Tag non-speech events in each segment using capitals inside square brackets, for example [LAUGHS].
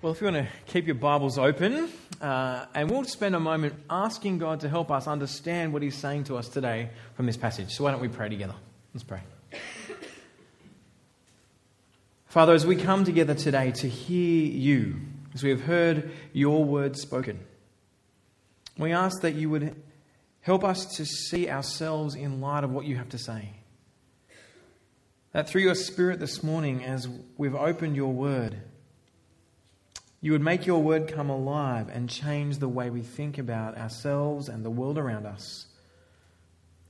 Well, if you want to keep your Bibles open, uh, and we'll spend a moment asking God to help us understand what He's saying to us today from this passage. So, why don't we pray together? Let's pray. Father, as we come together today to hear you, as we have heard your word spoken, we ask that you would help us to see ourselves in light of what you have to say. That through your Spirit this morning, as we've opened your word, you would make your word come alive and change the way we think about ourselves and the world around us.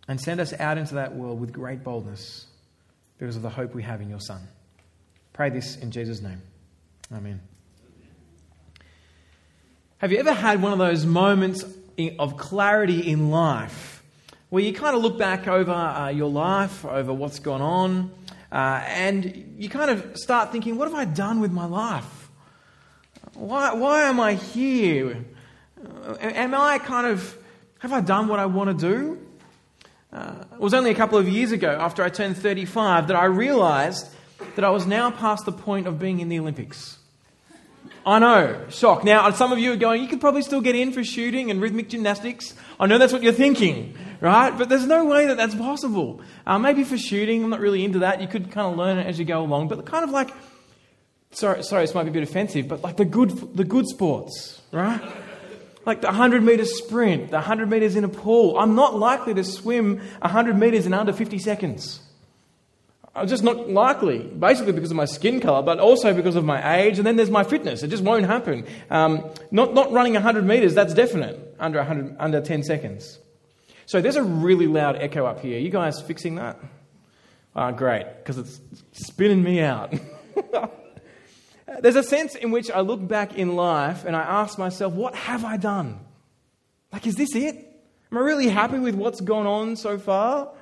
And send us out into that world with great boldness because of the hope we have in your Son. Pray this in Jesus' name. Amen. Have you ever had one of those moments of clarity in life where you kind of look back over uh, your life, over what's gone on, uh, and you kind of start thinking, what have I done with my life? Why, why am I here? Am I kind of, have I done what I want to do? Uh, it was only a couple of years ago, after I turned 35, that I realized that I was now past the point of being in the Olympics. I know, shock. Now, some of you are going, you could probably still get in for shooting and rhythmic gymnastics. I know that's what you're thinking, right? But there's no way that that's possible. Uh, maybe for shooting, I'm not really into that. You could kind of learn it as you go along. But kind of like sorry, sorry, this might be a bit offensive, but like the good, the good sports, right? Like the 100 meter sprint, the 100 meters in a pool. I'm not likely to swim 100 meters in under 50 seconds. I'm just not likely, basically because of my skin color, but also because of my age. And then there's my fitness. It just won't happen. Um, not, not running 100 meters, that's definite, under, 100, under 10 seconds. So there's a really loud echo up here. You guys fixing that? Ah, great, because it's spinning me out. [LAUGHS] There's a sense in which I look back in life and I ask myself, what have I done? Like, is this it? Am I really happy with what's gone on so far?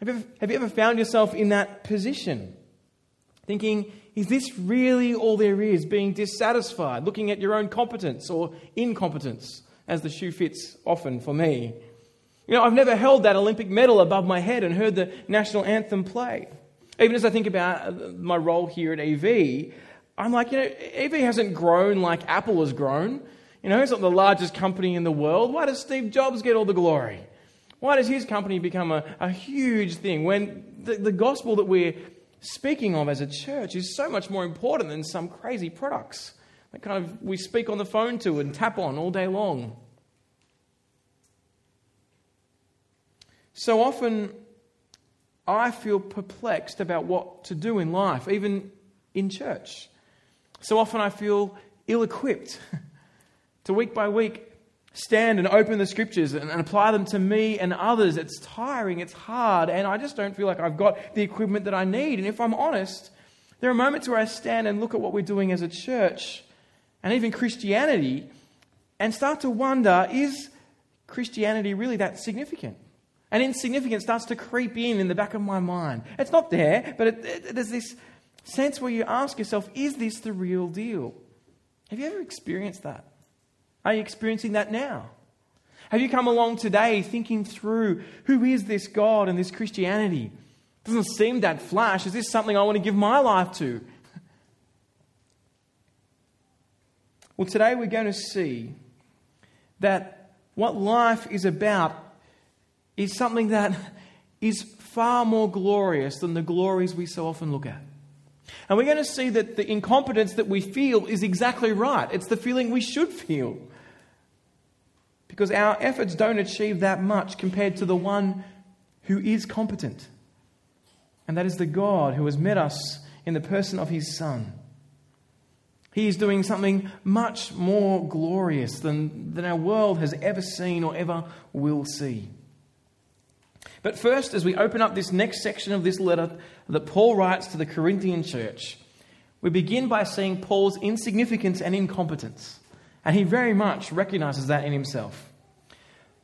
Have you, ever, have you ever found yourself in that position? Thinking, is this really all there is? Being dissatisfied, looking at your own competence or incompetence, as the shoe fits often for me. You know, I've never held that Olympic medal above my head and heard the national anthem play. Even as I think about uh, my role here at EV, I'm like, you know, EV hasn't grown like Apple has grown. You know, it's not the largest company in the world. Why does Steve Jobs get all the glory? Why does his company become a, a huge thing when the, the gospel that we're speaking of as a church is so much more important than some crazy products that kind of we speak on the phone to and tap on all day long? So often, I feel perplexed about what to do in life, even in church. So often I feel ill equipped [LAUGHS] to week by week stand and open the scriptures and, and, apply them to me and others. It's tiring, it's hard, and I just don't feel like I've got the equipment that I need. And if I'm honest, there are moments where I stand and look at what we're doing as a church and even Christianity and start to wonder is Christianity really that significant? And insignificance starts to creep in in the back of my mind. It's not there, but it, it, there's this sense where you ask yourself, is this the real deal? Have you ever experienced that? Are you experiencing that now? Have you come along today thinking through who is this God and this Christianity? Doesn't seem that flash. Is this something I want to give my life to? Well, today we're going to see that what life is about is something that is far more glorious than the glories we so often look at. And we're going to see that the incompetence that we feel is exactly right. It's the feeling we should feel. Because our efforts don't achieve that much compared to the one who is competent. And that is the God who has met us in the person of his Son. He is doing something much more glorious than, than our world has ever seen or ever will see. But first, as we open up this next section of this letter that Paul writes to the Corinthian church, we begin by seeing Paul's insignificance and incompetence. And he very much recognizes that in himself.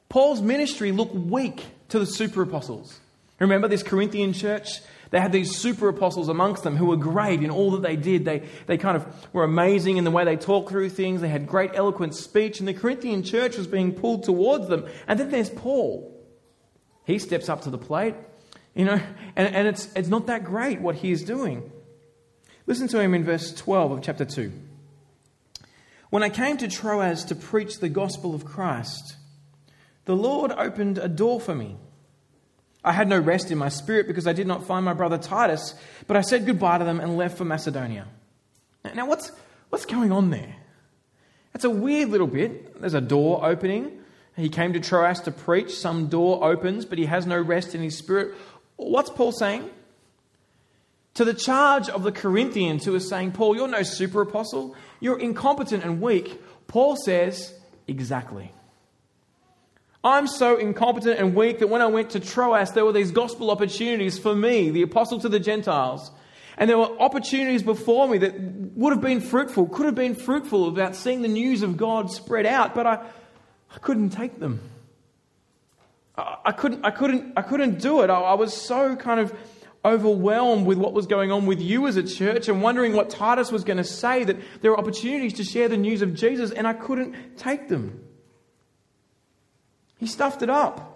Paul's ministry looked weak to the super apostles. Remember this Corinthian church? They had these super apostles amongst them who were great in all that they did. They, they kind of were amazing in the way they talked through things. They had great, eloquent speech, and the Corinthian church was being pulled towards them. And then there's Paul, he steps up to the plate, you know, and, and it's, it's not that great what he is doing. Listen to him in verse 12 of chapter 2. When I came to Troas to preach the gospel of Christ, the Lord opened a door for me. I had no rest in my spirit because I did not find my brother Titus, but I said goodbye to them and left for Macedonia. Now, what's, what's going on there? It's a weird little bit. There's a door opening. He came to Troas to preach. Some door opens, but he has no rest in his spirit. What's Paul saying? To the charge of the Corinthians who are saying, Paul, you're no super apostle. You're incompetent and weak. Paul says, Exactly. I'm so incompetent and weak that when I went to Troas, there were these gospel opportunities for me, the apostle to the Gentiles. And there were opportunities before me that would have been fruitful, could have been fruitful about seeing the news of God spread out, but I, I couldn't take them. I, I couldn't, I, couldn't, I couldn't do it. I, I was so kind of overwhelmed with what was going on with you as a church and wondering what Titus was going to say, that there were opportunities to share the news of Jesus, and I couldn't take them. He stuffed it up.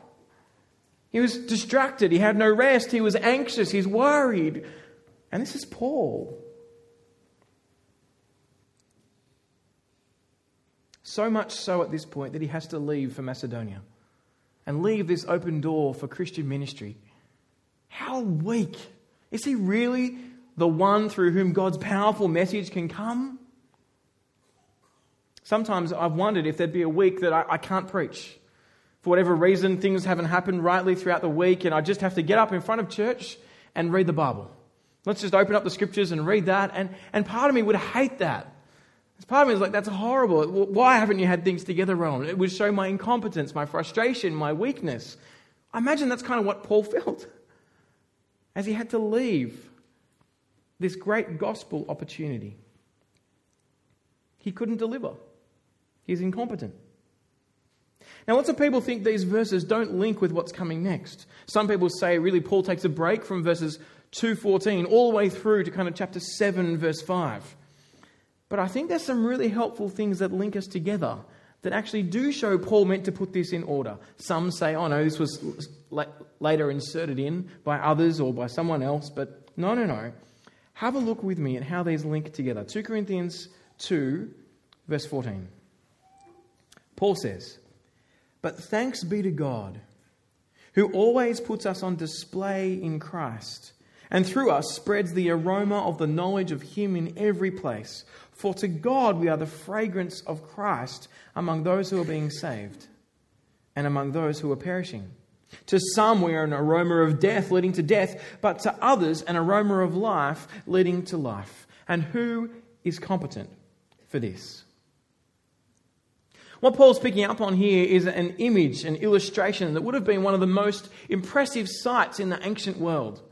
He was distracted. He had no rest. He was anxious. He's worried. And this is Paul. So much so at this point that he has to leave for Macedonia and leave this open door for Christian ministry. How weak. Is he really the one through whom God's powerful message can come? Sometimes I've wondered if there'd be a week that I, I, can't preach. For whatever reason, things haven't happened rightly throughout the week, and I just have to get up in front of church and read the Bible. Let's just open up the scriptures and read that. And, and part of me would hate that. Part of me is like, that's horrible. Why haven't you had things together, Rowan? It would show my incompetence, my frustration, my weakness. I imagine that's kind of what Paul [LAUGHS] felt as he had to leave this great gospel opportunity. He couldn't deliver, he's incompetent. Now, lots of people think these verses don't link with what's coming next. Some people say, really, Paul takes a break from verses 2.14 all the way through to kind of chapter 7, verse 5. But I think there's some really helpful things that link us together that actually do show Paul meant to put this in order. Some say, oh no, this was later inserted in by others or by someone else, but no, no, no. Have a look with me at how these link together. 2 Corinthians 2, verse 14. Paul says, But thanks be to God, who always puts us on display in Christ, and through us spreads the aroma of the knowledge of Him in every place. For to God we are the fragrance of Christ among those who are being saved and among those who are perishing. To some we are an aroma of death leading to death, but to others an aroma of life leading to life. And who is competent for this? What Paul's picking up on here is an image, an illustration that would have been one of the most impressive sights in the ancient world.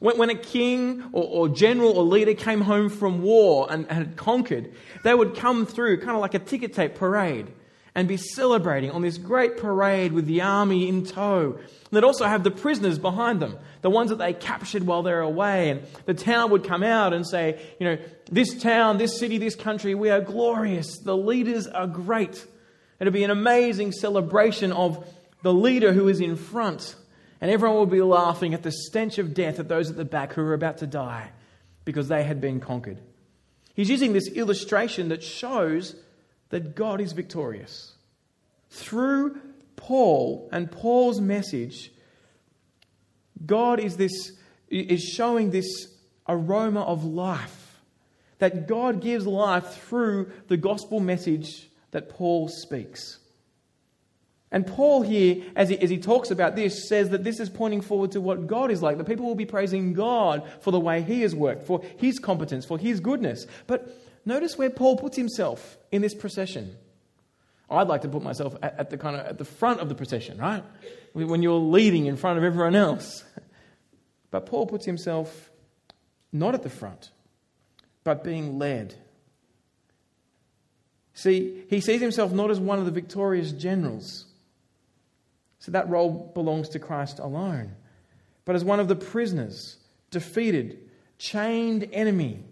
When, when a king or, or, general or leader came home from war and, and had conquered, they would come through kind of like a ticket tape parade and be celebrating on this great parade with the army in tow. they'd also have the prisoners behind them, the ones that they captured while they're away. And the town would come out and say, you know, this town, this city, this country, we are glorious. The leaders are great. It'd be an amazing celebration of the leader who is in front. And everyone will be laughing at the stench of death at those at the back who are about to die because they had been conquered. He's using this illustration that shows that God is victorious. Through Paul and Paul's message, God is, this, is showing this aroma of life. That God gives life through the gospel message that Paul speaks. And Paul here, as he, as he talks about this, says that this is pointing forward to what God is like. The people will be praising God for the way he has worked, for his competence, for his goodness. But notice where Paul puts himself in this procession. I'd like to put myself at, at the kind of at the front of the procession, right? When you're leading in front of everyone else. [LAUGHS] But Paul puts himself not at the front, but being led. See, he sees himself not as one of the victorious generals so that role belongs to Christ alone. But as one of the prisoners, defeated, chained enemy,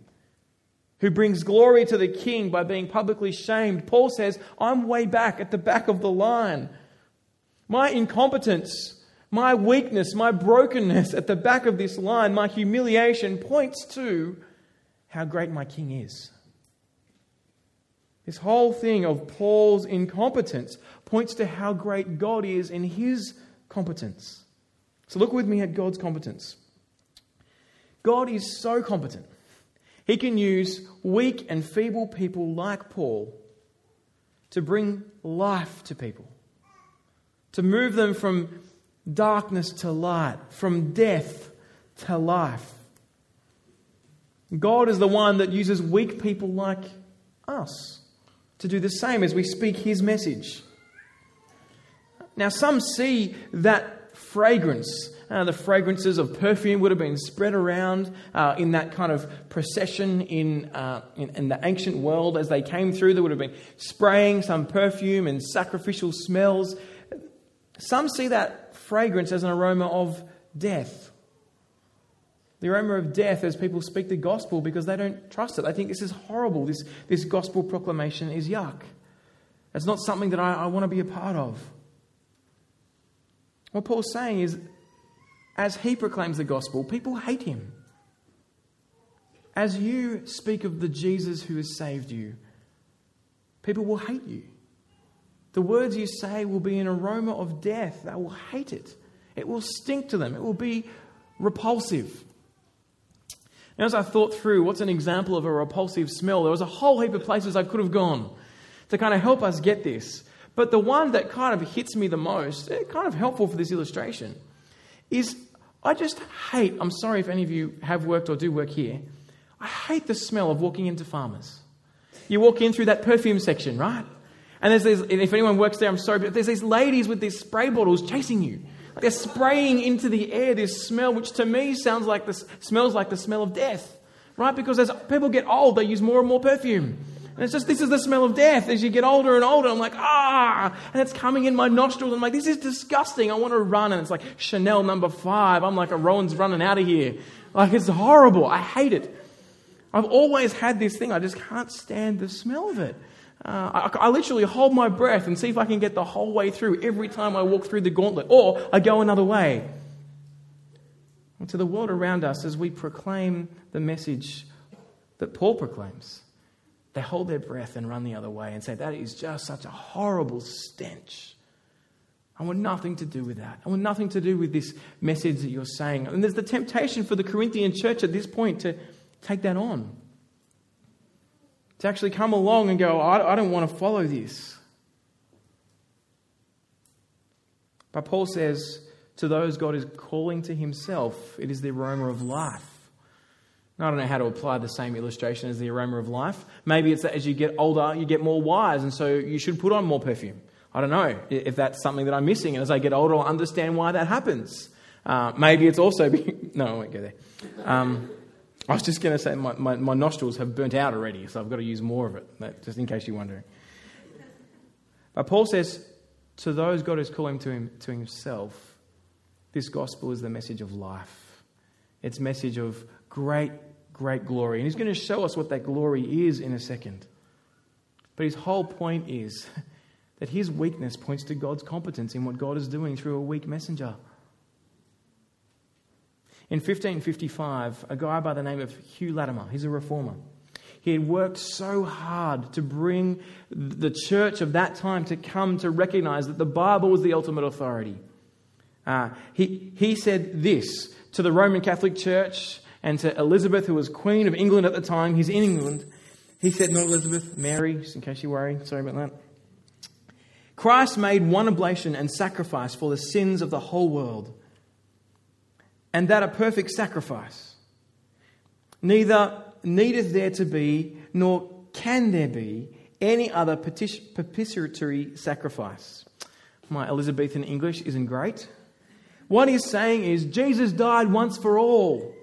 who brings glory to the king by being publicly shamed, Paul says, I'm way back at the back of the line. My incompetence, my weakness, my brokenness at the back of this line, my humiliation points to how great my king is. This whole thing of Paul's incompetence points to how great God is in his competence. So look with me at God's competence. God is so competent. He can use weak and feeble people like Paul to bring life to people, to move them from darkness to light, from death to life. God is the one that uses weak people like us to do the same as we speak his message. Now, some see that fragrance. Uh, the fragrances of perfume would have been spread around uh, in that kind of procession in, uh, in, in, the ancient world as they came through. They would have been spraying some perfume and sacrificial smells. Some see that fragrance as an aroma of death. The aroma of death as people speak the gospel because they don't trust it. They think this is horrible. This, this gospel proclamation is yuck. It's not something that I, I want to be a part of. What Paul's saying is, as he proclaims the gospel, people hate him. As you speak of the Jesus who has saved you, people will hate you. The words you say will be an aroma of death. They will hate it. It will stink to them. It will be repulsive. And as I thought through what's an example of a repulsive smell, there was a whole heap of places I could have gone to kind of help us get this. But the one that kind of hits me the most, eh, kind of helpful for this illustration, is I just hate, I'm sorry if any of you have worked or do work here, I hate the smell of walking into farmers. You walk in through that perfume section, right? And there's these, if anyone works there, I'm sorry, but there's these ladies with these spray bottles chasing you. They're spraying into the air this smell, which to me sounds like this smells like the smell of death, right? Because as people get old, they use more and more perfume. And it's just, this is the smell of death. As you get older and older, I'm like, ah, and it's coming in my nostrils. I'm like, this is disgusting. I want to run. And it's like Chanel number five. I'm like, a Rowan's running out of here. Like, it's horrible. I hate it. I've always had this thing. I just can't stand the smell of it. Uh, I, I, literally hold my breath and see if I can get the whole way through every time I walk through the gauntlet, or I go another way. And to the world around us, as we proclaim the message that Paul proclaims, they hold their breath and run the other way and say, That is just such a horrible stench. I want nothing to do with that. I want nothing to do with this message that you're saying. And there's the temptation for the Corinthian church at this point to take that on to actually come along and go, I, don't want to follow this. But Paul says, to those God is calling to himself, it is the aroma of life. I don't know how to apply the same illustration as the aroma of life. Maybe it's that as you get older, you get more wise, and so you should put on more perfume. I don't know if that's something that I'm missing, and as I get older, I'll understand why that happens. Uh, maybe it's also. Be- [LAUGHS] no, I won't go there. Um, I was just going to say my, my, my, nostrils have burnt out already, so I've got to use more of it, just in case you're wondering. But Paul says, to those God is calling to, him, to himself, this gospel is the message of life. It's message of great, great glory. And he's going to show us what that glory is in a second. But his whole point is [LAUGHS] that his weakness points to God's competence in what God is doing through a weak messenger. In 1555, a guy by the name of Hugh Latimer, he's a reformer, he had worked so hard to bring the church of that time to come to recognize that the Bible was the ultimate authority. Uh, he, he said this to the Roman Catholic Church and to Elizabeth, who was Queen of England at the time. He's in England. He said, Not Elizabeth, Mary, just in case you worry. Sorry about that. Christ made one oblation and sacrifice for the sins of the whole world and that a perfect sacrifice. Neither needeth there to be, nor can there be, any other propitiatory sacrifice. My Elizabethan English isn't great. What he's saying is Jesus died once for all.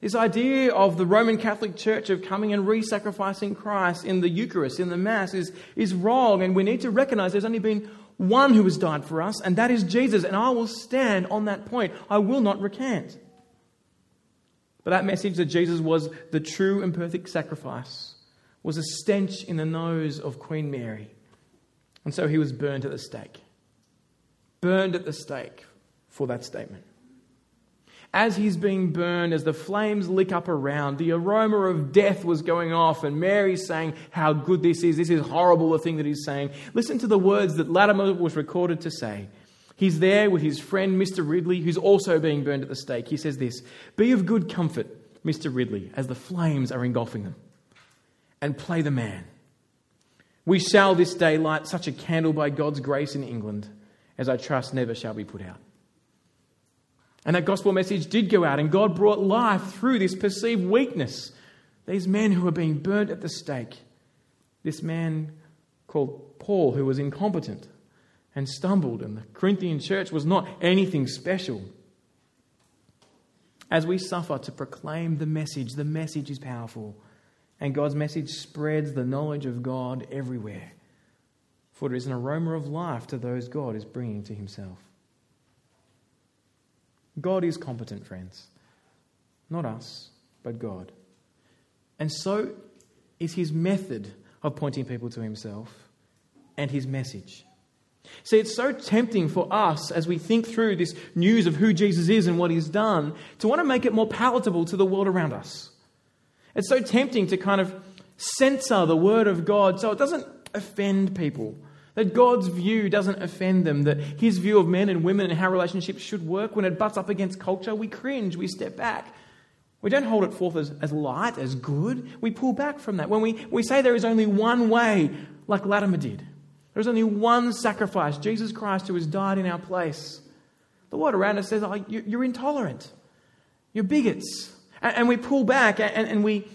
This idea of the Roman Catholic Church of coming and re sacrificing Christ in the Eucharist, in the Mass, is, is wrong, and we need to recognize there's only been one who has died for us, and that is Jesus. And I will stand on that point. I will not recant. But that message that Jesus was the true and perfect sacrifice was a stench in the nose of Queen Mary. And so he was burned at the stake. Burned at the stake for that statement. As he's being burned, as the flames lick up around, the aroma of death was going off, and Mary's saying how good this is. This is horrible, the thing that he's saying. Listen to the words that Latimer was recorded to say. He's there with his friend, Mr. Ridley, who's also being burned at the stake. He says this Be of good comfort, Mr. Ridley, as the flames are engulfing them, and play the man. We shall this day light such a candle by God's grace in England as I trust never shall be put out. And that gospel message did go out, and God brought life through this perceived weakness. These men who were being burnt at the stake. This man called Paul, who was incompetent and stumbled, and the Corinthian church was not anything special. As we suffer to proclaim the message, the message is powerful, and God's message spreads the knowledge of God everywhere. For it is an aroma of life to those God is bringing to Himself. God is competent, friends. Not us, but God. And so is His method of pointing people to Himself and His message. See, it's so tempting for us as we think through this news of who Jesus is and what he's done to want to make it more palatable to the world around us. It's so tempting to kind of censor the word of God so it doesn't offend people. That God's view doesn't offend them, that his view of men and women and how relationships should work, when it butts up against culture, we cringe, we step back. We don't hold it forth as, as light, as good. We pull back from that. When we, we say there is only one way, like Latimer did, there's only one sacrifice, Jesus Christ, who has died in our place. The world around us says, oh, you're intolerant. You're bigots. And we pull back and we,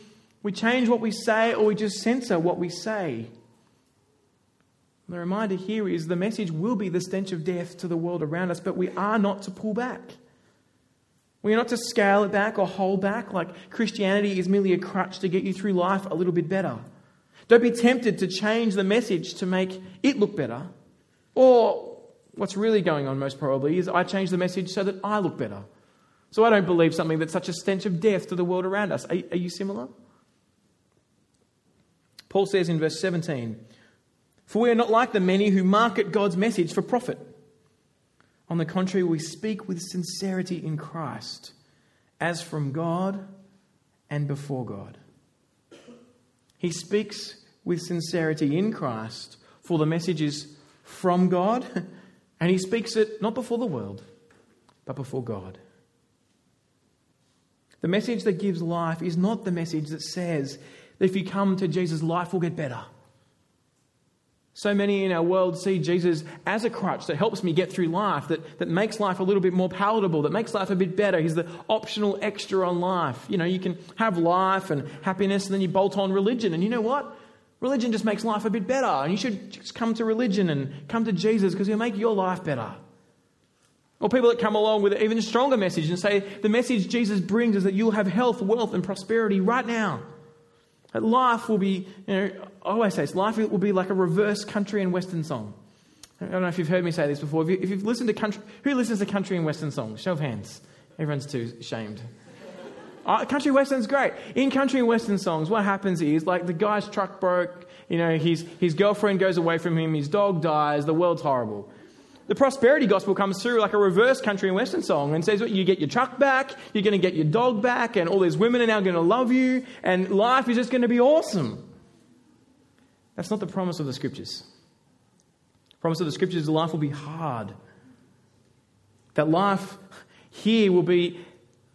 we change what we say or we just censor what we say. The reminder here is the message will be the stench of death to the world around us, but we are not to pull back. We are not to scale it back or hold back like Christianity is merely a crutch to get you through life a little bit better. Don't be tempted to change the message to make it look better. Or what's really going on, most probably, is I change the message so that I look better. So I don't believe something that's such a stench of death to the world around us. Are, are you similar? Paul says in verse 17, For we are not like the many who market God's message for profit. On the contrary, we speak with sincerity in Christ, as from God and before God. He speaks with sincerity in Christ, for the message is from God, [LAUGHS] and he speaks it not before the world, but before God. The message that gives life is not the message that says that if you come to Jesus, life will get better. So many in our world see Jesus as a crutch that helps me get through life, that, that makes life a little bit more palatable, that makes life a bit better. He's the optional extra on life. You know, you can have life and happiness, and then you bolt on religion. And you know what? Religion just makes life a bit better. And you should just come to religion and come to Jesus because he'll make your life better. Or people that come along with an even stronger message and say the message Jesus brings is that you'll have health, wealth, and prosperity right now. Life will be, you know, I always say this, life will be like a reverse country and western song. I don't know if you've heard me say this before. If, you, have listened to country, who listens to country and western songs? Show of hands. Everyone's too ashamed. Uh, country western's great. In country and western songs, what happens is like the guy's truck broke, you know, his, his girlfriend goes away from him, his dog dies, the world's horrible. The prosperity gospel comes through like a reverse country and western song and says, well, you get your truck back, you're going to get your dog back, and all these women are now going to love you, and life is just going to be awesome. That's not the promise of the scriptures. The promise of the scriptures is life will be hard. That life here will be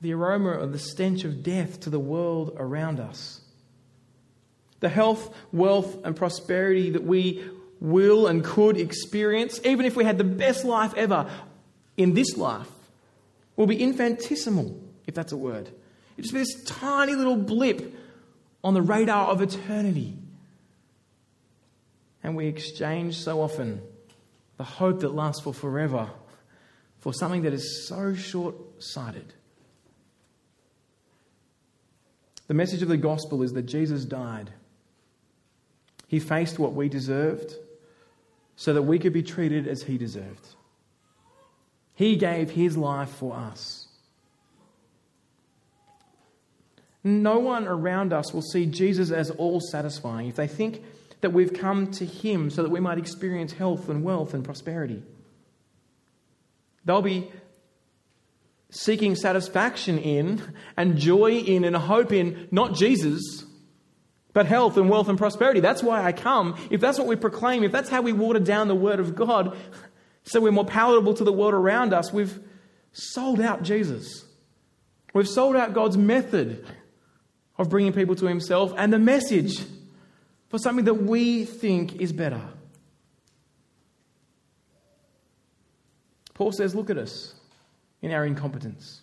the aroma of the stench of death to the world around us. The health, wealth, and prosperity that we will and could experience, even if we had the best life ever in this life, will be infinitesimal, if that's a word. It'll just be this tiny little blip on the radar of eternity. And we exchange so often the hope that lasts for forever for something that is so short sighted. The message of the gospel is that Jesus died. He faced what we deserved so that we could be treated as he deserved. He gave his life for us. No one around us will see Jesus as all satisfying if they think that we've come to him so that we might experience health and wealth and prosperity. They'll be seeking satisfaction in and joy in and hope in not Jesus, but health and wealth and prosperity. That's why I come. If that's what we proclaim, if that's how we water down the word of God, [LAUGHS] so we're more palatable to the world around us, we've sold out Jesus. We've sold out God's method of bringing people to Himself and the message for something that we think is better. Paul says, Look at us in our incompetence.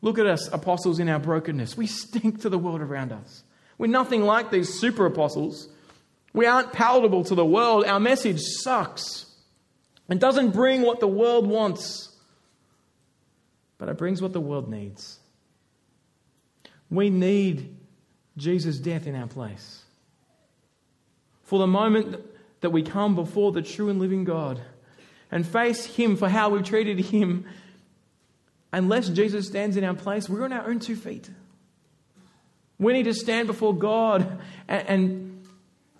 Look at us, apostles, in our brokenness. We stink to the world around us. We're nothing like these super apostles. We aren't palatable to the world. Our message sucks and doesn't bring what the world wants, but it brings what the world needs. We need Jesus' death in our place. For the moment that we come before the true and living God and face Him for how we've treated Him, unless Jesus stands in our place, we're on our own two feet. We need to stand before God and, and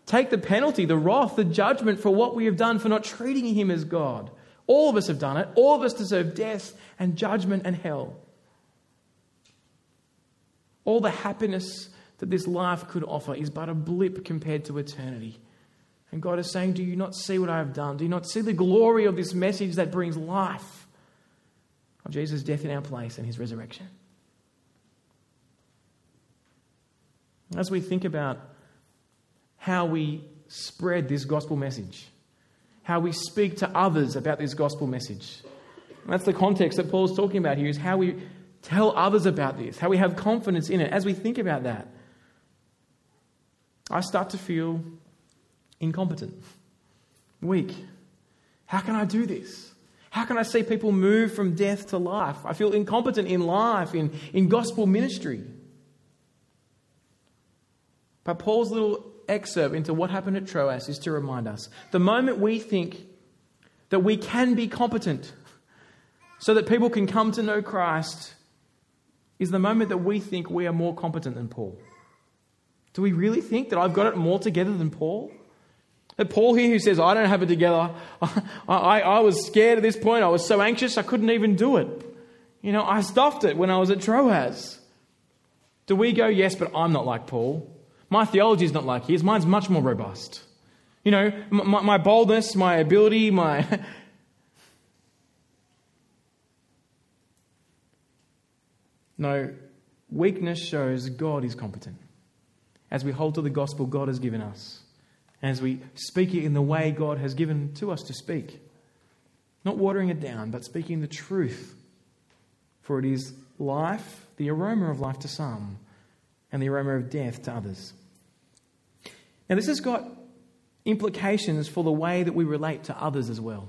take the penalty, the wrath, the judgment for what we have done for not treating Him as God. All of us have done it. All of us deserve death and judgment and hell. All the happiness that this life could offer is but a blip compared to eternity. And God is saying, Do you not see what I have done? Do you not see the glory of this message that brings life of Jesus' death in our place and his resurrection? As we think about how we spread this gospel message, how we speak to others about this gospel message, that's the context that Paul's talking about here, is how we tell others about this, how we have confidence in it. As we think about that, I start to feel incompetent, weak. How can I do this? How can I see people move from death to life? I feel incompetent in life, in, in gospel ministry. But Paul's little excerpt into what happened at Troas is to remind us the moment we think that we can be competent so that people can come to know Christ is the moment that we think we are more competent than Paul. Do we really think that I've got it more together than Paul? That Paul here who says, I don't have it together. [LAUGHS] I, I, I was scared at this point. I was so anxious I couldn't even do it. You know, I stuffed it when I was at Troas. Do we go, yes, but I'm not like Paul? My theology is not like his. Mine's much more robust. You know, my, my boldness, my ability, my. [LAUGHS] no, weakness shows God is competent as we hold to the gospel God has given us, as we speak it in the way God has given to us to speak. Not watering it down, but speaking the truth. For it is life, the aroma of life to some, and the aroma of death to others. Now, this has got implications for the way that we relate to others as well.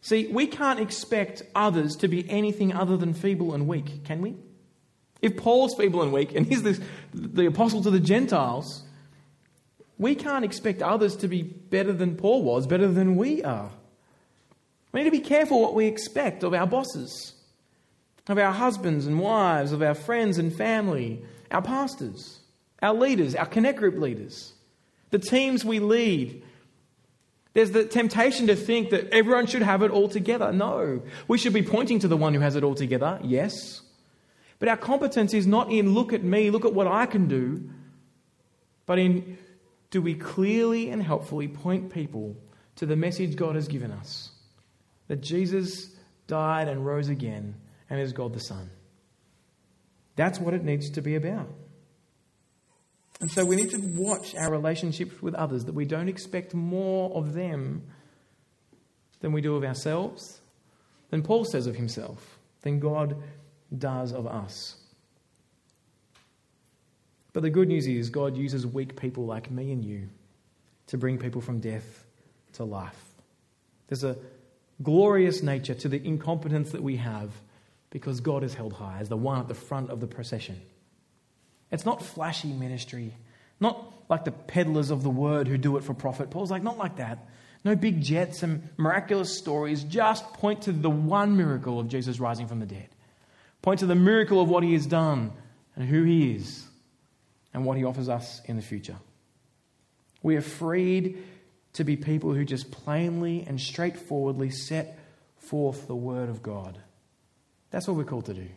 See, we can't expect others to be anything other than feeble and weak, can we? If Paul's feeble and weak and he's the, the apostle to the Gentiles, we can't expect others to be better than Paul was, better than we are. We need to be careful what we expect of our bosses, of our husbands and wives, of our friends and family, our pastors, our leaders, our connect group leaders, the teams we lead. There's the temptation to think that everyone should have it all together. No. We should be pointing to the one who has it all together, yes. But our competence is not in look at me, look at what I can do, but in do we clearly and helpfully point people to the message God has given us that Jesus died and rose again and is God the Son. That's what it needs to be about. And so we need to watch our relationships with others that we don't expect more of them than we do of ourselves, than Paul says of himself, than God does of us. But the good news is, God uses weak people like me and you to bring people from death to life. There's a glorious nature to the incompetence that we have because God is held high as the one at the front of the procession. It's not flashy ministry, not like the peddlers of the word who do it for profit. Paul's like, not like that. No big jets and miraculous stories. Just point to the one miracle of Jesus rising from the dead. Point to the miracle of what he has done and who he is and what he offers us in the future. We are freed to be people who just plainly and straightforwardly set forth the word of God That's what we're called to do.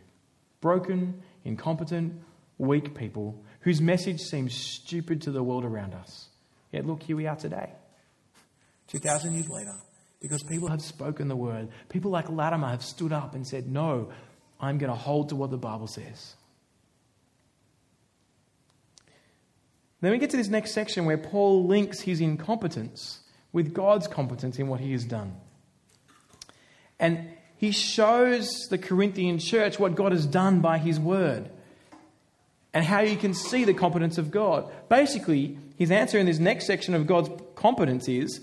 Broken, incompetent, weak people whose message seems stupid to the world around us. Yet look, here we are today, 2,000 years later, because people have spoken the word. People like Latimer have stood up and said, No, I'm going to hold to what the Bible says. Then we get to this next section where Paul links his incompetence with God's competence in what he has done. And he shows the Corinthian church what God has done by his word and how you can see the competence of God. Basically, his answer in this next section of God's competence is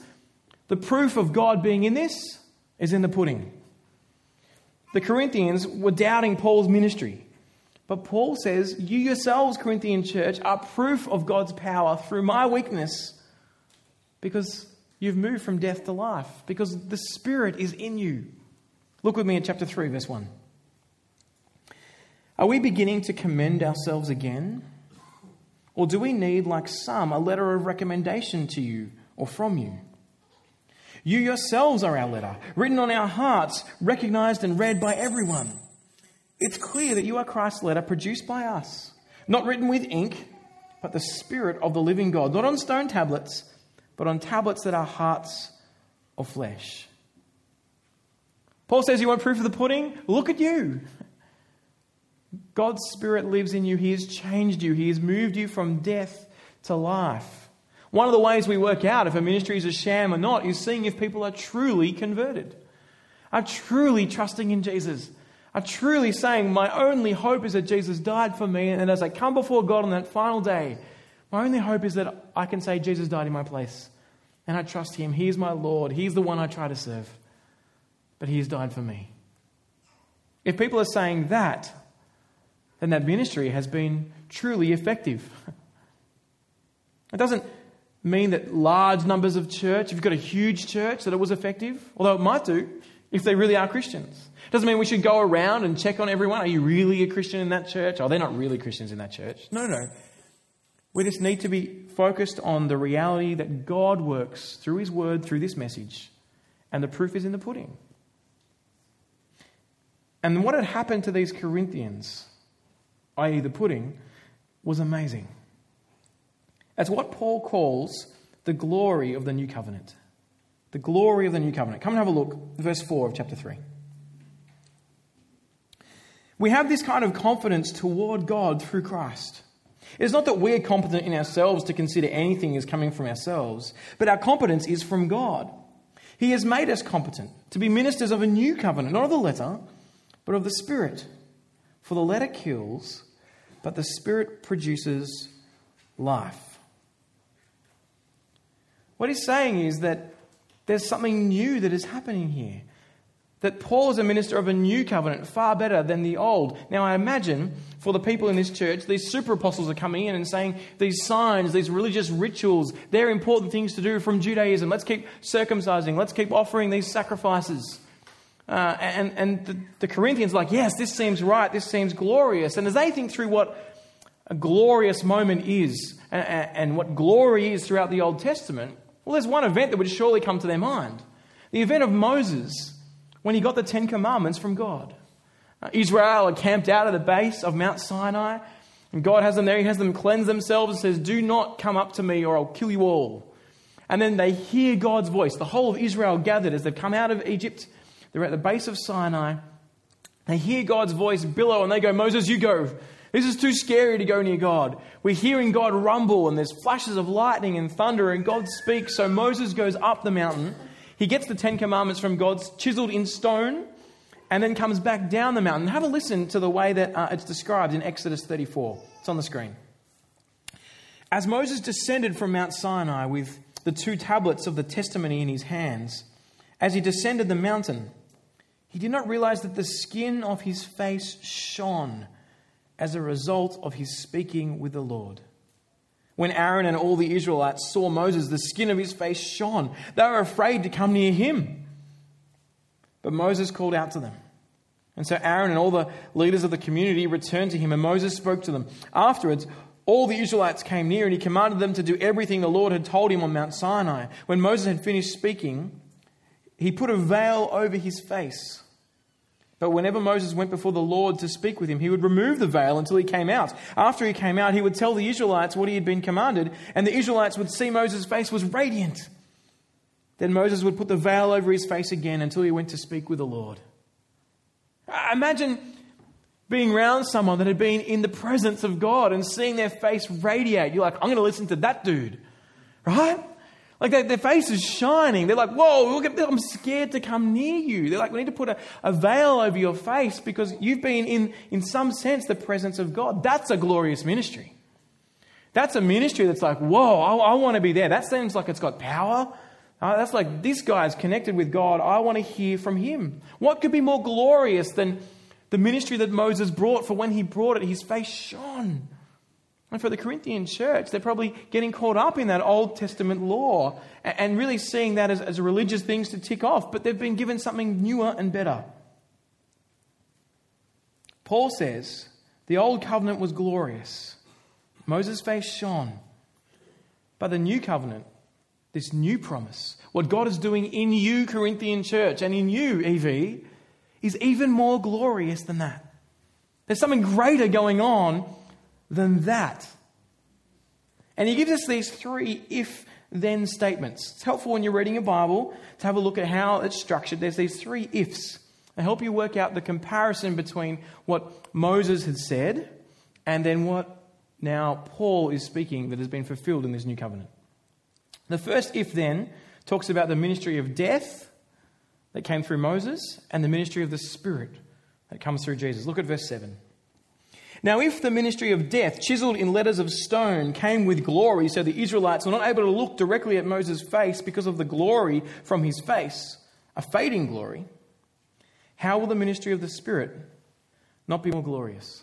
the proof of God being in this is in the pudding. The Corinthians were doubting Paul's ministry. But Paul says, You yourselves, Corinthian church, are proof of God's power through my weakness because you've moved from death to life, because the Spirit is in you. Look with me at chapter 3, verse 1. Are we beginning to commend ourselves again? Or do we need, like some, a letter of recommendation to you or from you? You yourselves are our letter, written on our hearts, recognized and read by everyone. It's clear that you are Christ's letter produced by us, not written with ink, but the Spirit of the living God, not on stone tablets, but on tablets that are hearts of flesh. Paul says, You want proof of the pudding? Look at you. God's Spirit lives in you. He has changed you. He has moved you from death to life. One of the ways we work out if a ministry is a sham or not is seeing if people are truly converted, are truly trusting in Jesus, are truly saying, My only hope is that Jesus died for me, and as I come before God on that final day, my only hope is that I can say, Jesus died in my place, and I trust Him. He is my Lord, He's the one I try to serve, but He has died for me. If people are saying that, then that ministry has been truly effective. It doesn't mean that large numbers of church, if you've got a huge church, that it was effective, although it might do if they really are Christians. It doesn't mean we should go around and check on everyone. Are you really a Christian in that church? Oh, they're not really Christians in that church. No, no. We just need to be focused on the reality that God works through His Word, through this message, and the proof is in the pudding. And what had happened to these Corinthians i.e., the pudding, was amazing. That's what Paul calls the glory of the new covenant. The glory of the new covenant. Come and have a look, verse 4 of chapter 3. We have this kind of confidence toward God through Christ. It's not that we're competent in ourselves to consider anything as coming from ourselves, but our competence is from God. He has made us competent to be ministers of a new covenant, not of the letter, but of the Spirit. For the letter kills, but the Spirit produces life. What he's saying is that there's something new that is happening here. That Paul is a minister of a new covenant, far better than the old. Now, I imagine for the people in this church, these super apostles are coming in and saying these signs, these religious rituals, they're important things to do from Judaism. Let's keep circumcising, let's keep offering these sacrifices. Uh, and and the, the Corinthians like, yes, this seems right, this seems glorious. And as they think through what a glorious moment is and, and what glory is throughout the Old Testament, well, there's one event that would surely come to their mind the event of Moses when he got the Ten Commandments from God. Uh, Israel are camped out at the base of Mount Sinai, and God has them there. He has them cleanse themselves and says, Do not come up to me or I'll kill you all. And then they hear God's voice. The whole of Israel gathered as they've come out of Egypt they're at the base of Sinai. They hear God's voice billow and they go, Moses, you go. This is too scary to go near God. We're hearing God rumble and there's flashes of lightning and thunder and God speaks. So Moses goes up the mountain. He gets the Ten Commandments from God chiseled in stone and then comes back down the mountain. Have a listen to the way that uh, it's described in Exodus 34. It's on the screen. As Moses descended from Mount Sinai with the two tablets of the testimony in his hands, as he descended the mountain, he did not realize that the skin of his face shone as a result of his speaking with the Lord. When Aaron and all the Israelites saw Moses, the skin of his face shone. They were afraid to come near him. But Moses called out to them. And so Aaron and all the leaders of the community returned to him, and Moses spoke to them. Afterwards, all the Israelites came near, and he commanded them to do everything the Lord had told him on Mount Sinai. When Moses had finished speaking, he put a veil over his face But whenever Moses went before the Lord to speak with him, he would remove the veil until he came out. After he came out, he would tell the Israelites what he had been commanded, and the Israelites would see Moses' face was radiant. Then Moses would put the veil over his face again until he went to speak with the Lord. Uh, imagine being around someone that had been in the presence of God and seeing their face radiate. You're like, I'm going to listen to that dude, right? Like they, their face is shining. They're like, whoa, at, I'm scared to come near you. They're like, we need to put a, a veil over your face because you've been in, in some sense, the presence of God. That's a glorious ministry. That's a ministry that's like, whoa, I, I want to be there. That seems like it's got power. Uh, that's like, this guy's connected with God. I want to hear from him. What could be more glorious than the ministry that Moses brought? For when he brought it, his face shone. And for the Corinthian church, they're probably getting caught up in that Old Testament law and really seeing that as, as religious things to tick off, but they've been given something newer and better. Paul says the old covenant was glorious, Moses' face shone. But the new covenant, this new promise, what God is doing in you, Corinthian church, and in you, EV, is even more glorious than that. There's something greater going on than that. And he gives us these three if then statements. It's helpful when you're reading your Bible to have a look at how it's structured. There's these three ifs. They help you work out the comparison between what Moses had said and then what now Paul is speaking that has been fulfilled in this new covenant. The first if then talks about the ministry of death that came through Moses and the ministry of the Spirit that comes through Jesus. Look at verse 7. Now, if the ministry of death, chiseled in letters of stone, came with glory, so the Israelites were not able to look directly at Moses' face because of the glory from his face, a fading glory, how will the ministry of the Spirit not be more glorious?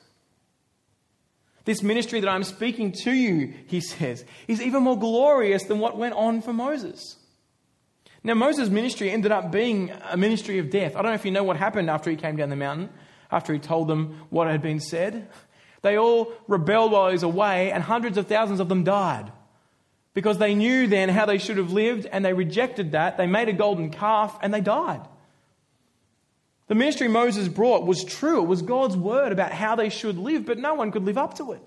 This ministry that I'm speaking to you, he says, is even more glorious than what went on for Moses. Now, Moses' ministry ended up being a ministry of death. I don't know if you know what happened after he came down the mountain, after he told them what had been said. They all rebelled while he was away, and hundreds of thousands of them died. Because they knew then how they should have lived, and they rejected that. They made a golden calf, and they died. The ministry Moses brought was true. It was God's word about how they should live, but no one could live up to it.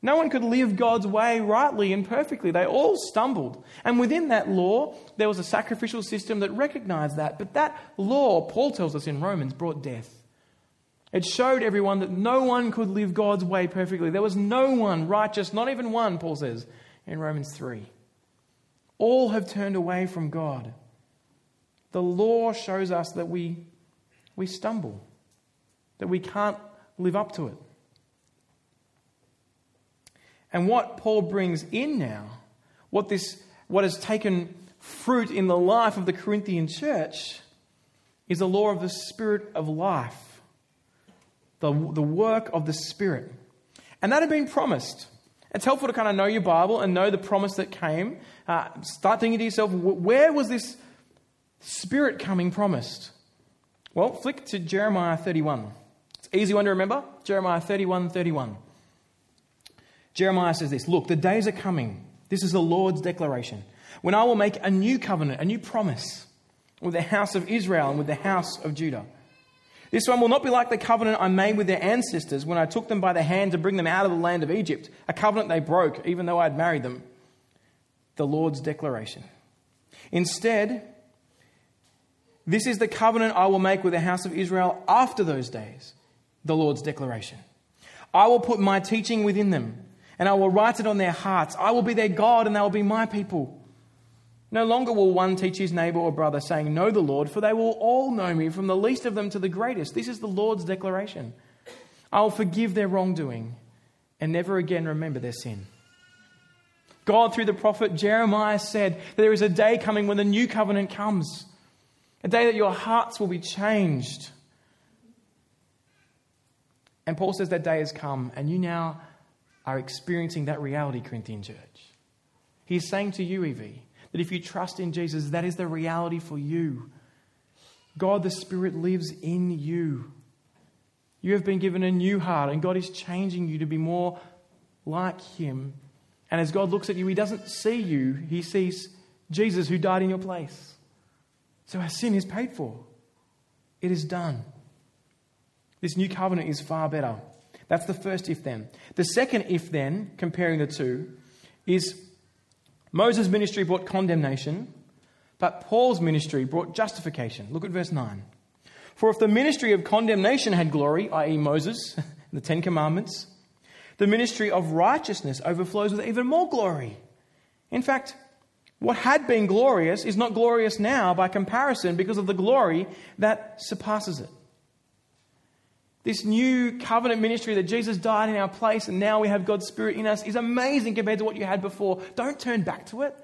No one could live God's way rightly and perfectly. They all stumbled. And within that law, there was a sacrificial system that recognized that. But that law, Paul tells us in Romans, brought death. It showed everyone that no one could live God's way perfectly. There was no one righteous, not even one, Paul says in Romans 3. All have turned away from God. The law shows us that we, we stumble, that we can't live up to it. And what Paul brings in now, what, this, what has taken fruit in the life of the Corinthian church, is the law of the Spirit of life the, the work of the Spirit. And that had been promised. It's helpful to kind of know your Bible and know the promise that came. Uh, start thinking to yourself, where was this Spirit coming promised? Well, flick to Jeremiah 31. It's an easy one to remember. Jeremiah 31 31. Jeremiah says this Look, the days are coming. This is the Lord's declaration. When I will make a new covenant, a new promise with the house of Israel and with the house of Judah this one will not be like the covenant I made with their ancestors when I took them by the hand to bring them out of the land of Egypt, a covenant they broke, even though I had married them. The Lord's declaration. Instead, this is the covenant I will make with the house of Israel after those days. The Lord's declaration. I will put my teaching within them, and I will write it on their hearts. I will be their God, and they will be my people. No longer will one teach his neighbor or brother, saying, Know the Lord, for they will all know me, from the least of them to the greatest. This is the Lord's declaration. I will forgive their wrongdoing and never again remember their sin. God, through the prophet Jeremiah, said that there is a day coming when the new covenant comes, a day that your hearts will be changed. And Paul says that day has come, and you now are experiencing that reality, Corinthian church. He's saying to you, Evie, that if you trust in Jesus, that is the reality for you. God the Spirit lives in you. You have been given a new heart, and God is changing you to be more like Him. And as God looks at you, He doesn't see you, He sees Jesus who died in your place. So our sin is paid for, it is done. This new covenant is far better. That's the first if then. The second if then, comparing the two, is Moses' ministry brought condemnation, but Paul's ministry brought justification. Look at verse 9. For if the ministry of condemnation had glory, i.e., Moses, and [LAUGHS] the Ten Commandments, the ministry of righteousness overflows with even more glory. In fact, what had been glorious is not glorious now by comparison because of the glory that surpasses it. This new covenant ministry that Jesus died in our place and now we have God's Spirit in us is amazing compared to what you had before. Don't turn back to it,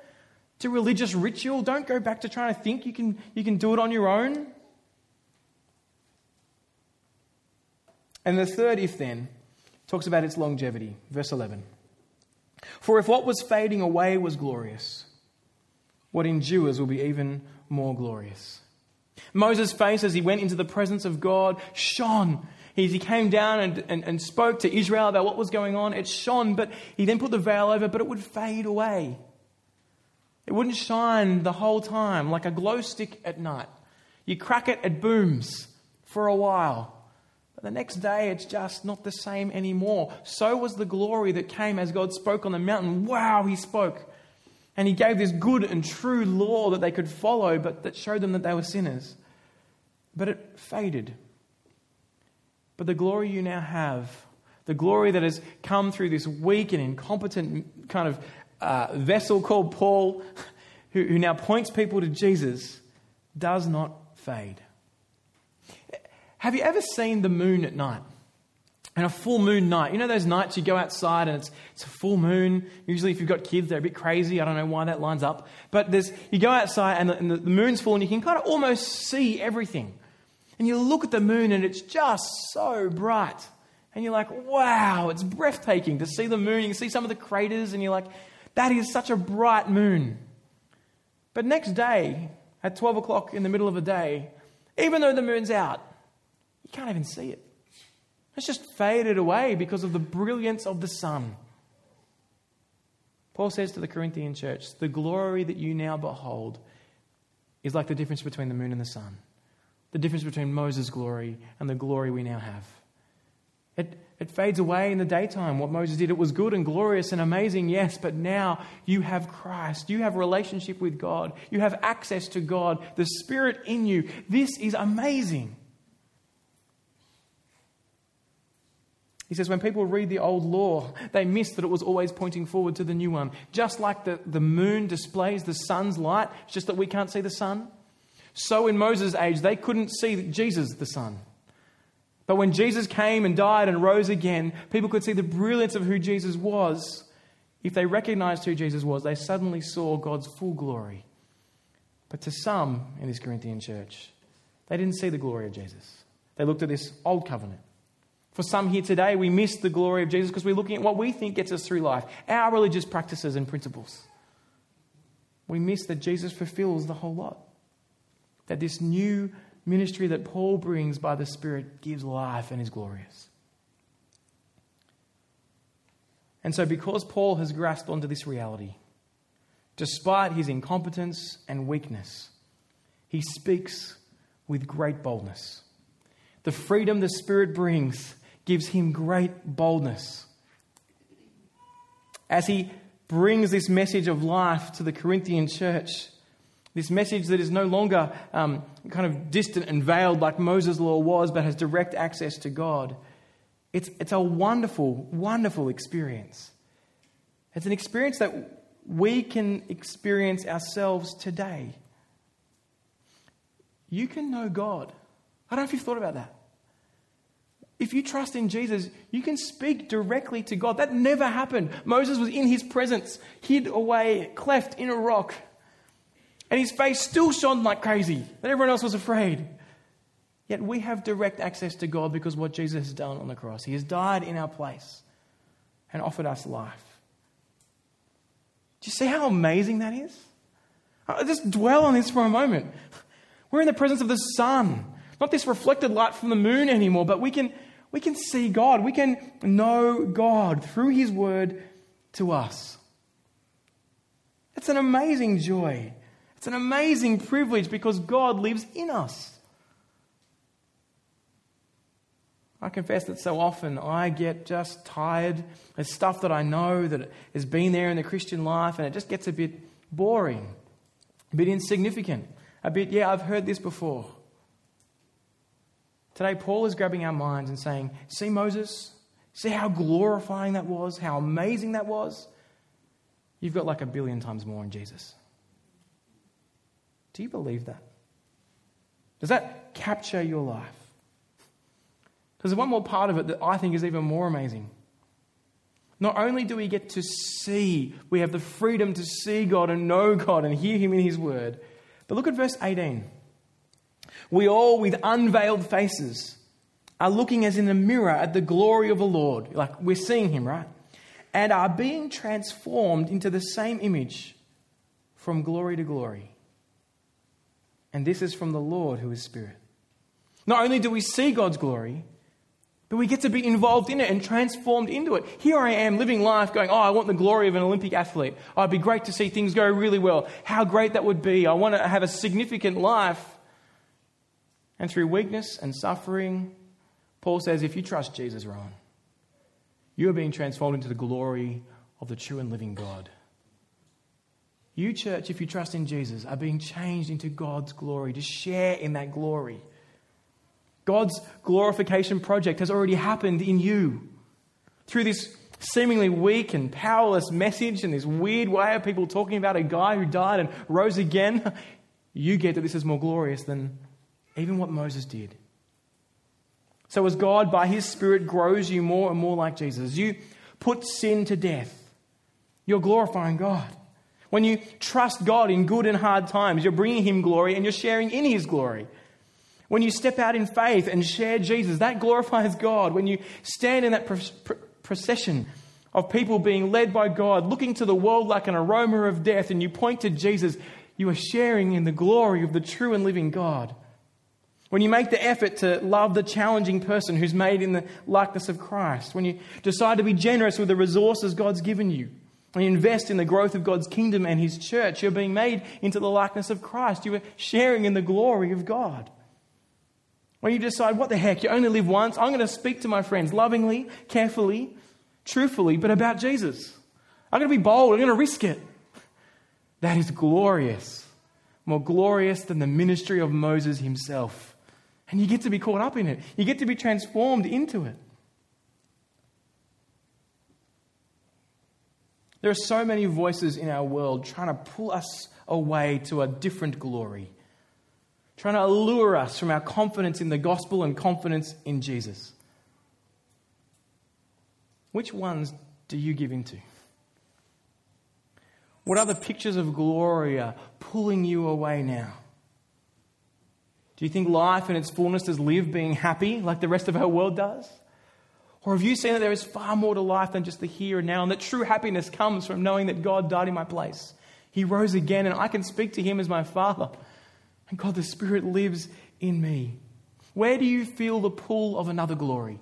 to religious ritual. Don't go back to trying to think you can, you can do it on your own. And the third if then talks about its longevity. Verse 11. For if what was fading away was glorious, what endures will be even more glorious. Moses' face as he went into the presence of God shone. He, came down and, and, and spoke to Israel about what was going on. It shone, but he then put the veil over, but it would fade away. It wouldn't shine the whole time like a glow stick at night. You crack it, it booms for a while. But the next day, it's just not the same anymore. So was the glory that came as God spoke on the mountain. Wow, He spoke. And He gave this good and true law that they could follow, but that showed them that they were sinners. But it faded. But the glory you now have, the glory that has come through this weak and incompetent kind of uh, vessel called Paul, who, who now points people to Jesus, does not fade. Have you ever seen the moon at night? And a full moon night. You know those nights you go outside and it's, it's a full moon. Usually, if you've got kids, they're a bit crazy. I don't know why that lines up. But there's, you go outside and the, and the moon's full and you can kind of almost see everything. And you look at the moon and it's just so bright. And you're like, wow, it's breathtaking to see the moon. You can see some of the craters and you're like, that is such a bright moon. But next day, at 12 o'clock in the middle of the day, even though the moon's out, you can't even see it. It's just faded away because of the brilliance of the sun. Paul says to the Corinthian church, The glory that you now behold is like the difference between the moon and the sun, the difference between Moses' glory and the glory we now have. It, it fades away in the daytime. What Moses did, it was good and glorious and amazing, yes, but now you have Christ. You have relationship with God. You have access to God, the Spirit in you. This is amazing. He says, when people read the old law, they miss that it was always pointing forward to the new one. Just like the, the moon displays the sun's light, it's just that we can't see the sun. So in Moses' age, they couldn't see Jesus, the Son. But when Jesus came and died and rose again, people could see the brilliance of who Jesus was. If they recognized who Jesus was, they suddenly saw God's full glory. But to some in this Corinthian church, they didn't see the glory of Jesus. They looked at this old covenant. For some here today, we miss the glory of Jesus because we're looking at what we think gets us through life, our religious practices and principles. We miss that Jesus fulfills the whole lot. That this new ministry that Paul brings by the Spirit gives life and is glorious. And so, because Paul has grasped onto this reality, despite his incompetence and weakness, he speaks with great boldness. The freedom the Spirit brings gives him great boldness. As he brings this message of life to the Corinthian church, this message that is no longer um, kind of distant and veiled like Moses' law was, but has direct access to God. It's, it's a wonderful, wonderful experience. It's an experience that we can experience ourselves today. You can know God. I don't know if you've thought about that. If you trust in Jesus, you can speak directly to God. That never happened. Moses was in his presence, hid away, cleft in a rock. And his face still shone like crazy, that everyone else was afraid. Yet we have direct access to God because what Jesus has done on the cross. He has died in our place and offered us life. Do you see how amazing that is? Uh, just dwell on this for a moment. We're in the presence of the sun, not this reflected light from the moon anymore, but we can we can see God. We can know God through His Word to us. It's an amazing joy. It's an amazing privilege because God lives in us. I confess that so often I get just tired. There's stuff that I know that has been there in the Christian life, and it just gets a bit boring, a bit insignificant, a bit, yeah, I've heard this before. Today, Paul is grabbing our minds and saying, See, Moses, see how glorifying that was, how amazing that was. You've got like a billion times more in Jesus. Do you believe that? Does that capture your life? Because there's one more part of it that I think is even more amazing. Not only do we get to see, we have the freedom to see God and know God and hear Him in His Word, but look at verse 18. We all, with unveiled faces, are looking as in a mirror at the glory of the Lord. Like we're seeing Him, right? And are being transformed into the same image from glory to glory. And this is from the Lord who is Spirit. Not only do we see God's glory, but we get to be involved in it and transformed into it. Here I am living life going, Oh, I want the glory of an Olympic athlete. Oh, it'd be great to see things go really well. How great that would be. I want to have a significant life. And through weakness and suffering, Paul says, if you trust Jesus, Rowan, you are being transformed into the glory of the true and living God. You, church, if you trust in Jesus, are being changed into God's glory to share in that glory. God's glorification project has already happened in you. Through this seemingly weak and powerless message and this weird way of people talking about a guy who died and rose again, [LAUGHS] you get that this is more glorious than even what Moses did. So, as God, by His Spirit, grows you more and more like Jesus, you put sin to death. You're glorifying God. When you trust God in good and hard times, you're bringing Him glory and you're sharing in His glory. When you step out in faith and share Jesus, that glorifies God. When you stand in that procession of people being led by God, looking to the world like an aroma of death, and you point to Jesus, you are sharing in the glory of the true and living God. When you make the effort to love the challenging person who's made in the likeness of Christ, when you decide to be generous with the resources God's given you, you invest in the growth of God's kingdom and His church, you're being made into the likeness of Christ. You are sharing in the glory of God. When you decide, what the heck, you only live once, I'm going to speak to my friends lovingly, carefully, truthfully, but about Jesus. I'm going to be bold, I'm going to risk it. That is glorious. More glorious than the ministry of Moses himself. And you get to be caught up in it, you get to be transformed into it. There are so many voices in our world trying to pull us away to a different glory, trying to allure us from our confidence in the gospel and confidence in Jesus. Which ones do you give into? What other pictures of glory are pulling you away now? Do you think life in its fullness is lived being happy like the rest of our world does? Or have you seen that there is far more to life than just the here and now, and that true happiness comes from knowing that God died in my place? He rose again, and I can speak to Him as my Father. And God, the Spirit lives in me. Where do you feel the pull of another glory?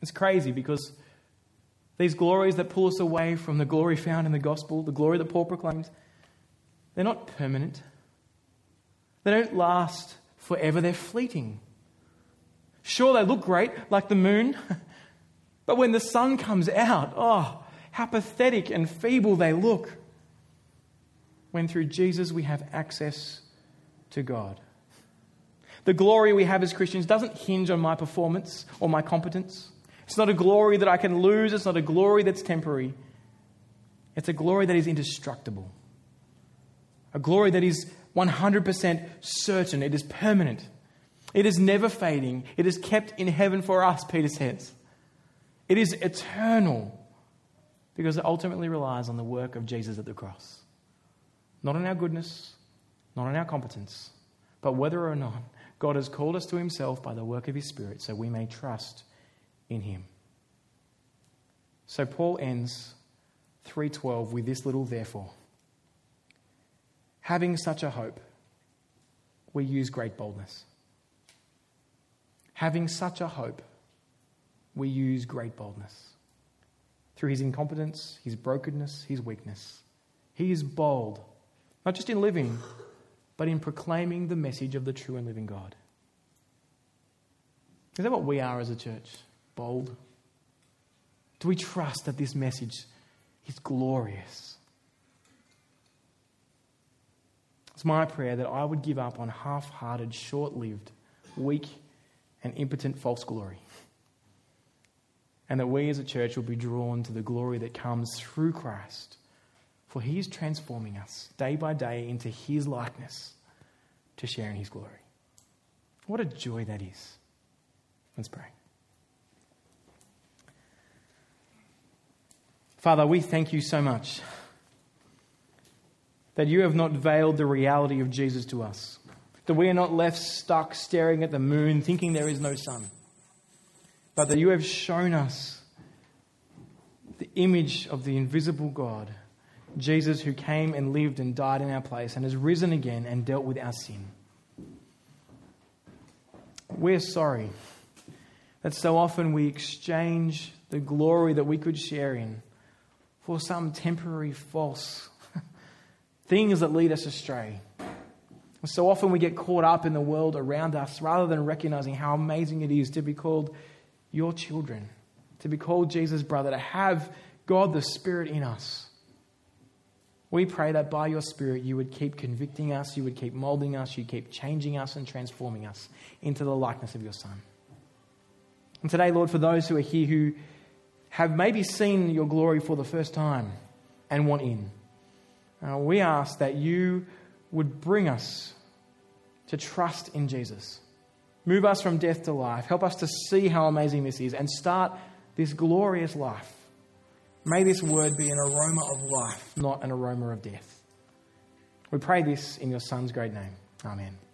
It's crazy because these glories that pull us away from the glory found in the gospel, the glory that Paul proclaims, they're not permanent. They don't last forever, they're fleeting. Sure, they look great, like the moon, [LAUGHS] but when the sun comes out, oh, how pathetic and feeble they look. When through Jesus we have access to God. The glory we have as Christians doesn't hinge on my performance or my competence. It's not a glory that I can lose, it's not a glory that's temporary. It's a glory that is indestructible. A glory that is 100% certain, it is permanent. It is never fading. It is kept in heaven for us, Peter says. It is eternal because it ultimately relies on the work of Jesus at the cross. Not on our goodness, not on our competence, but whether or not God has called us to himself by the work of his Spirit so we may trust in him. So Paul ends 3:12 with this little therefore. Having such a hope, we use great boldness. Having such a hope, we use great boldness. Through his incompetence, his brokenness, his weakness. He is bold, not just in living, but in proclaiming the message of the true and living God. Is that what we are as a church? Bold? Do we trust that this message is glorious? It's my prayer that I would give up on half hearted, short lived, weak, and impotent false glory. And that we as a church will be drawn to the glory that comes through Christ. For he is transforming us day by day into his likeness to share in his glory. What a joy that is. Let's pray. Father, we thank you so much that you have not veiled the reality of Jesus to us, that we are not left stuck staring at the moon thinking there is no sun, but that you have shown us the image of the invisible God, Jesus, who came and lived and died in our place and has risen again and dealt with our sin. We're sorry that so often we exchange the glory that we could share in for some temporary false things that lead us astray. So often we get caught up in the world around us rather than recognizing how amazing it is to be called your children, to be called Jesus' brother, to have God the Spirit in us. We pray that by your Spirit you would keep convicting us, you would keep molding us, you keep changing us and transforming us into the likeness of your Son. And today, Lord, for those who are here who have maybe seen your glory for the first time and want in. Uh, we ask that you would bring us to trust in Jesus. Move us from death to life. Help us to see how amazing this is and start this glorious life. May this word be an aroma of life, not an aroma of death. We pray this in your Son's great name. Amen.